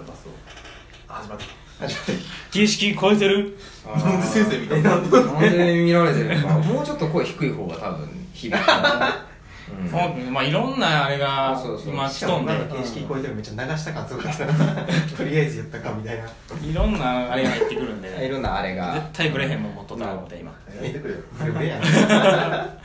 ルパスをあ始まった。形式超えてる？なんで先生みたいななんで見られてるの？かもうちょっと声低い方が多分響くかな。うん。そうまあいろんなあれがそうそう今しとんで。なんか形式超えてるめっちゃ流した とりあえず言ったかみたいな。やいろんなあれが入ってくるんで。いろんなあれが。絶対ブレへんもん持っとったと思って今。めてくれよ。ブレブレやん。あ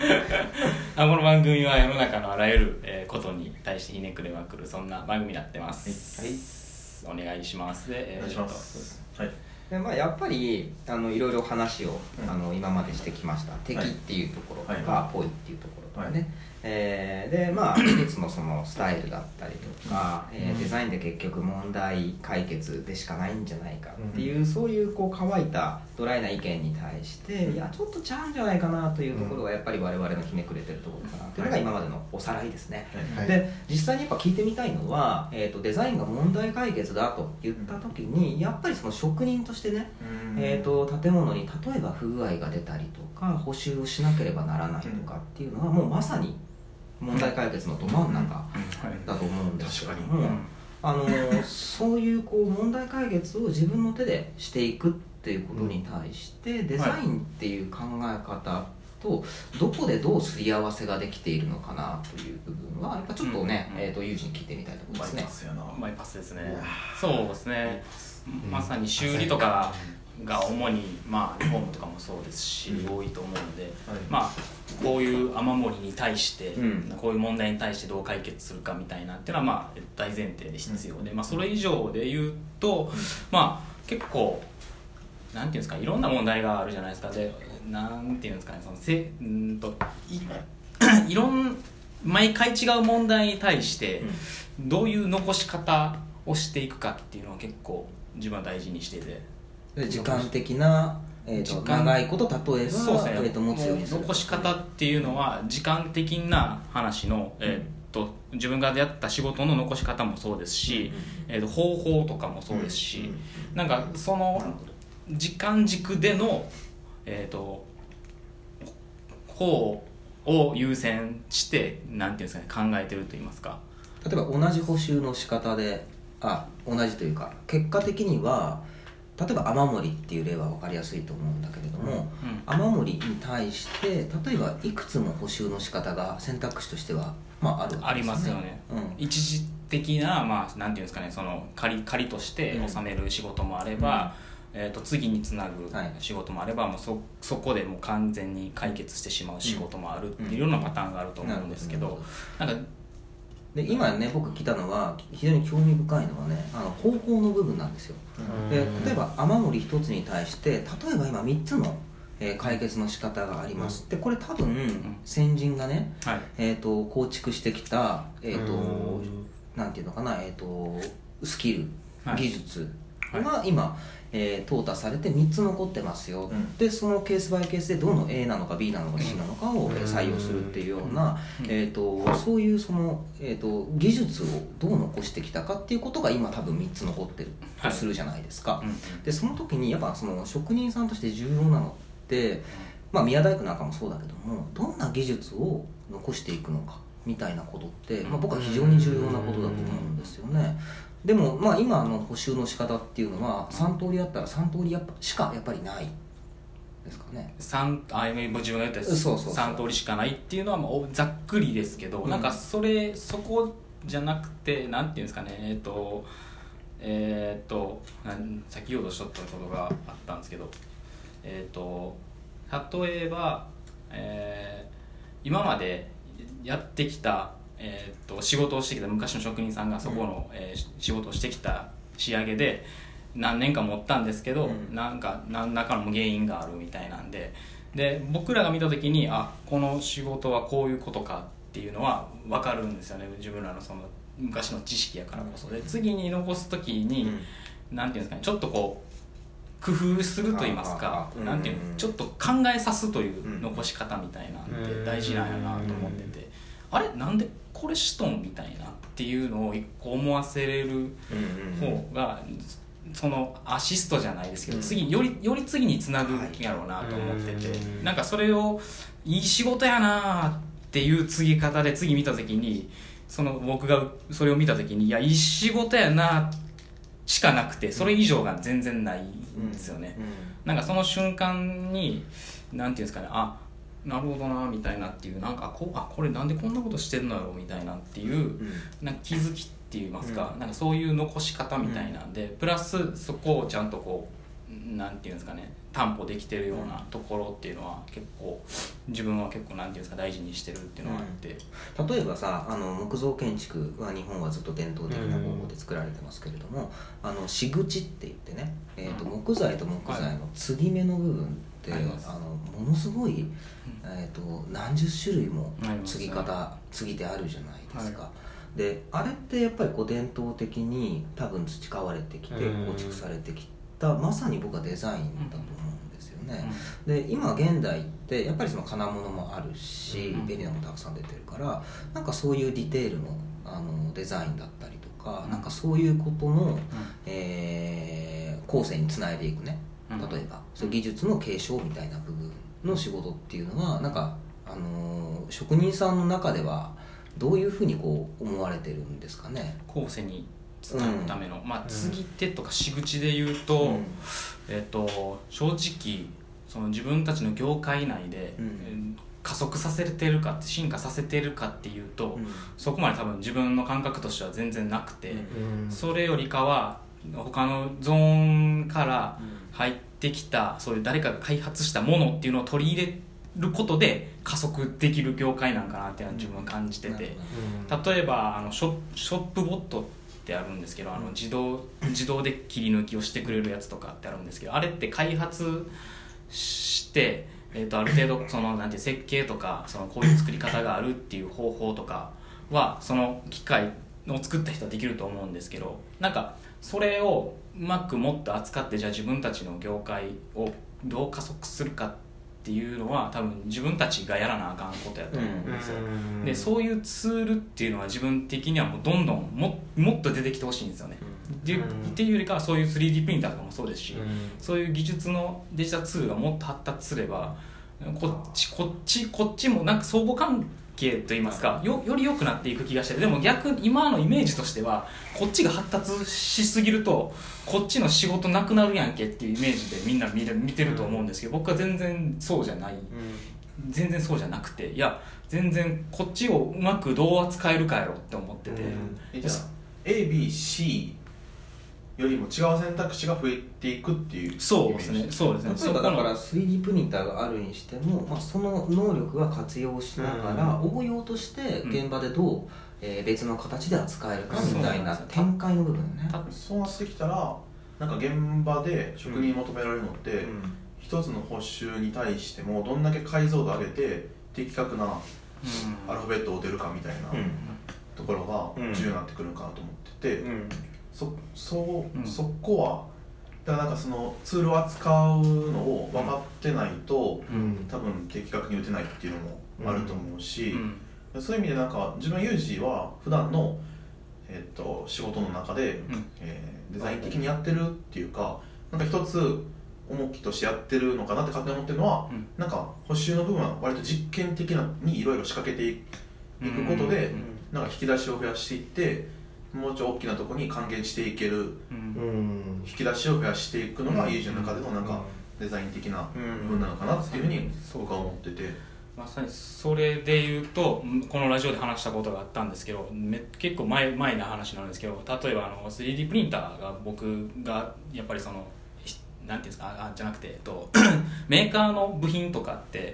この番組は世の中のあらゆるえーことに対してひねくれまくるそんな番組になってます、お願いします。で、えーお願いします。はい。でまあ、やっぱりあのいろいろ話を、うん。あの今までしてきました。敵っていうところとか、はポイっていうところとかね、はいえーでまあ 技術のそのスタイルだったりとか、えーうん。デザインで結局問題解決でしかないんじゃないかっていう、そういうこう乾いたドライな意見に対して、いやちょっとちゃうんじゃないかなというところがやっぱり我々のひねくれてるところかなというのが今までのおさらいですね。はい。で実際にやっぱ聞いてみたいのは、えー、とデザインが問題解決だと言った時にやっぱりその職人としてね、えー、と建物に例えば不具合が出たりとか補修をしなければならないとかっていうのはもうまさに問題解決のど真ん中はいだと思うんですけど確も、あのーそういうこう問題解決を自分の手でしていくっていうことに対してデザインっていう考え方とどこでどうすり合わせができているのかなという部分はやっぱちょっとね、うんえー、とユージに聞いてみたいところバイですねパ。スやなうまいパスですね。そうですね。まさに修理とかが主にまあリフォームとかもそうですし、うん。多いと思うのではい。まあこういう雨漏りに対して、うん。こういう問題に対してどう解決するかみたいなっていうのはまあ大前提で必要で、まあそれ以上で言うと、まあ結構なんていうんですかいろんな問題があるじゃないですか。でなんていうんですかねそのせんとい いろん毎回違う問題に対してどういう残し方をしていくかっていうのを結構自分は大事にしてて。で時間的な、えー、と時間。長いこと例えば、そうですね、えー、と持つように残し方っていうのは時間的な話の、えーっと自分がやった仕事の残し方もそうですし、えーっと方法とかもそうですし、なんかその時間軸での、えーっと方を優先してなんていうんですかね考えてると言いますか。例えば同じ補修の仕方であ同じというか結果的には例えば雨漏りっていう例は分かりやすいと思うんだけれども、うん。雨漏りに対して例えばいくつも補修の仕方が選択肢としては、まあ、あるわありけですますよね、うん。一時的な、まあ、なんていうんですかねその仮仮として納める仕事もあれば、えー、と次につなぐはい。仕事もあれば、もうそそこでもう完全に解決してしまう仕事もあるっていうようなパターンがあると思うんですけど、なんかで今ね僕聞いたのは非常に興味深いのはねあの方法の部分なんですよ。で例えば雨漏り一つに対して例えば今3つの、えー解決の仕方があります、でこれ多分先人がね、はい。えー、と構築してきた、えーとうん。なんていうのかな、えー、とスキル、はいが今、えー淘汰されて3つ残ってますよ、うん。でそのケースバイケースでどの A なのか B なのか C なのかをえー採用するっていうような、うん。えー、とそういうその、えー、と技術をどう残してきたかっていうことが今多分3つ残ってるとするじゃないですか。うん。でその時にやっぱその職人さんとして重要なのって、まあ、宮大工なんかもそうだけどもどんな技術を残していくのかみたいなことって、まあ、僕は非常に重要なことだと思うんですよね。でも、まあ、今の補修の仕方っていうのは3通りあったら3通りやっぱしかやっぱりないですかね。三あ今自分が言ったやつそうそうそう3通りしかないっていうのはまあおざっくりですけど、うんなんかそれそこじゃなくてなんていうんですかねえっ、とえっ、と先ほどおっしゃったことがあったんですけどえっ、と例えば、えー今までやってきた、えー、と仕事をしてきた昔の職人さんがそこの、えー仕事をしてきた仕上げで何年か持ったんですけど、うん。なんか何らかの原因があるみたいなんで。で僕らが見た時にあこの仕事はこういうことかっていうのは分かるんですよね。自分らのその昔の知識やからこそ。で次に残す時に、なんていうんですかねちょっとこう工夫すると言いますかなんていううん。のちょっと考えさすという残し方みたいなんて大事なんやなと思っててあれなんでこれしとんみたいなっていうのを一個思わせれる方がそのアシストじゃないですけど、うん。次よりより次につなぐやろうなと思ってて、うん。なんかそれをいい仕事やなっていう継ぎ方で次見た時にその僕がそれを見た時にいやいい仕事やなっしかなくてそれ以上が全然ないんですよね、なんかその瞬間になんていうんですかねあなるほどなみたいなっていうなんかこうあこれなんでこんなことしてるのやろみたいなっていう、なんか気づきって言いますか、なんかそういう残し方みたいなんで、プラスそこをちゃんとこうなんていうんですかね担保できてるようなところっていうのは結構自分は結構なんていうんですか大事にしてるっていうのがあって、例えばさあの木造建築は日本はずっと伝統的な方法で作られてますけれども、あの仕口って言ってね、えー、と木材と木材の継ぎ目の部分って、あります。あのものすごい、えー、と何十種類も継ぎ方継ぎ手あるじゃないですか。であれってやっぱりこう伝統的に多分培われてきてうん。構築されてきたまさに僕はデザインだと思うんですよね。で今現代ってやっぱりその金物もあるし、うん。便利なものたくさん出てるからなんかそういうディテールのあのデザインだったりとか、うん。なんかそういうことの、えー後世につないでいくね。うん。例えば、そういう技術の継承みたいな部分の仕事っていうのはなんか、あのー職人さんの中ではどういうふうにこう思われてるんですかね？後世に伝えるための、まあうん継ぎ手とか仕口で言うと、うん。えっと正直その自分たちの業界内で、うん。えー加速させてるか進化させてるかっていうと、うん。そこまで多分自分の感覚としては全然なくて、うん。それよりかは他のゾーンから入ってきたそういう誰かが開発したものっていうのを取り入れることで加速できる業界なんかなっていうのは自分は感じてて。例えばあのショショップボットってってあるんですけどあの自動自動で切り抜きをしてくれるやつとかってあるんですけどあれって開発して、えー、とある程度そのなんて設計とかそのこういう作り方があるっていう方法とかはその機械を作った人はできると思うんですけどなんかそれをうまくもっと扱ってじゃあ自分たちの業界をどう加速するかっていうのは多分自分たちがやらなあかんことやと思うんですよ。でそういうツールっていうのは自分的にはもうどんどんももっと出てきてほしいんですよね。っていううんっていうよりかはそういう 3D プリンターとかもそうですし、うんそういう技術のデジタルツールがもっと発達すればこっちこっちこっちもなんか相互関係といいますかよより良くなっていく気がしてでも逆に今のイメージとしてはこっちが発達しすぎるとこっちの仕事なくなるやんけっていうイメージでみんな見る見てると思うんですけど僕は全然そうじゃない。全然そうじゃなくていや全然こっちをうまくどう扱えるかやろって思ってて、うん。えじゃあ ABC よりも違う選択肢が増えていくっていうそうですねイメージそうですね。例えばだからそ 3D プリンターがあるにしても、まあ、その能力は活用しながら応用として現場でどう、えー別の形で扱えるかみたいな展開の部分ね。たそうなってきたらなんか現場で職人に求められるのって、一つの補修に対してもどんだけ解像度上げて的確なうん。アルファベットを打てるかみたいなうん。ところがうん。重要になってくるのかなと思ってて、うんそそう、うん。そこはだからなんかそのツールを扱うのを分かってないと、うん。多分的確に打てないっていうのもあると思うし、うん。そういう意味でなんか自分ユージは普段のえっと仕事の中で、うん。えーデザイン的にやってるっていうかなんか一つ重きとしてやってるのかなって勝手に思ってるのは、うん。なんか補修の部分は割と実験的なにいろいろ仕掛けていくことで、うん。なんか引き出しを増やしていってもうちょい大きなところに還元していける。うん。引き出しを増やしていくのがうん。ユージの中でのなんかデザイン的な部分なのかなっていうふうに僕は思ってて。まさにそれで言うとんこのラジオで話したことがあったんですけどめ結構前前な話なんですけど例えばあの 3D プリンターが僕がやっぱりそのひなんていうんですかあじゃなくて、えっと、メーカーの部品とかって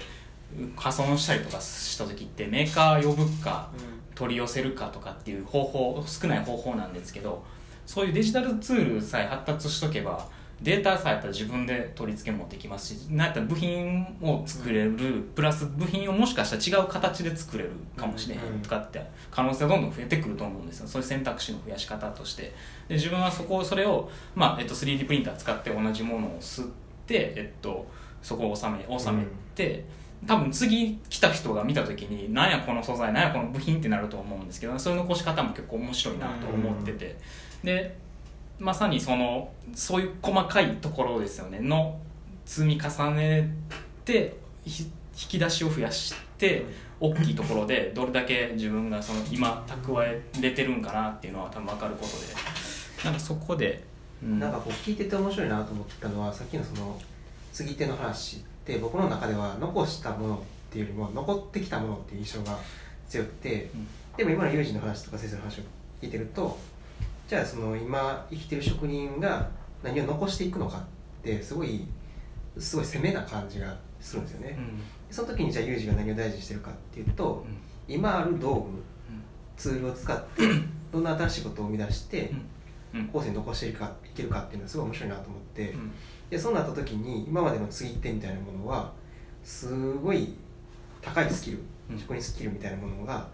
破損したりとかした時ってメーカー呼ぶか取り寄せるかとかっていう方法少ない方法なんですけどそういうデジタルツールさえ発達しとけばデータさえやったら自分で取り付けもできますしなんやったら部品を作れる、プラス部品をもしかしたら違う形で作れるかもしれへんとかって可能性がどんどん増えてくると思うんですよ。そういう選択肢の増やし方として。で自分はそこそれを、まあえっと、3D プリンター使って同じものを吸って、えっと、そこを収め収めて、多分次来た人が見た時に何やこの素材何やこの部品ってなると思うんですけどそういう残し方も結構面白いなと思ってて、でまさにそのそういう細かいところですよね。の積み重ねてひ引き出しを増やして大きいところでどれだけ自分がその今蓄えれてるんかなっていうのは多分分かることで。なんかそこでうん。なんかこう聞いてて面白いなと思ったのはさっきのその継ぎ手の話って僕の中では残したものっていうよりも残ってきたものっていう印象が強くて、うん。でも今のユージの話とか先生の話を聞いてるとじゃあその今生きてる職人が何を残していくのかってすごいすごい攻めな感じがするんですよね、その時にじゃあユージが何を大事にしてるかっていうと、今ある道具ツールを使って どんな新しいことを生み出してうん。後世に残していくかいけるかっていうのはすごい面白いなと思って、うんでそうなった時に今までの継ぎ手みたいなものはすごい高いスキル、うん。職人スキルみたいなものが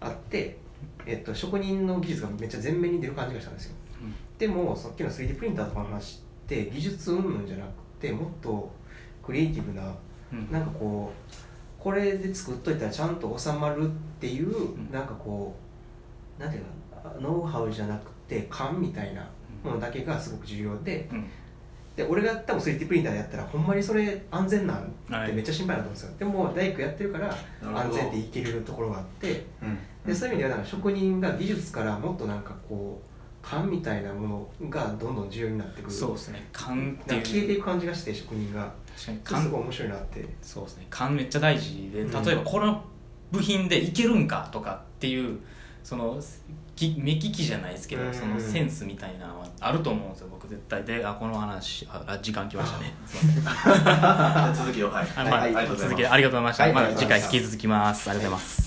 あって、えっと、職人の技術がめっちゃ前面に出る感じがしたんですよ。でもさっきの 3D プリンターとかの話って技術云々じゃなくてもっとクリエイティブなうん。なんかこうこれで作っといたらちゃんと収まるっていう、ん。なんかこうなんていうかなノウハウじゃなくて勘みたいなものだけがすごく重要でうんで俺が多分 3D プリンターでやったらほんまにそれ安全なんはい。ってめっちゃ心配だと思うんですよ、でも大工やってるから安全っていけるところがあってうん。でそういう意味ではなんか職人が技術からもっとなんかこう勘みたいなものがどんどん重要になってくる。そうですね。勘って消えていういく感じがして職人が。確かに。す勘ごい面白いなって。そうですね。勘めっちゃ大事でうん。例えばこの部品でいけるんかとかっていうそのき目利きじゃないですけど、うん。そのセンスみたいなのはあると思うんですよ。僕絶対であこの話ああ時間きましたね。すいません。じゃあ続きを。はい。あまあはい。続きありがとうございました、はい。まだ次回引き続きます。ありがとうございます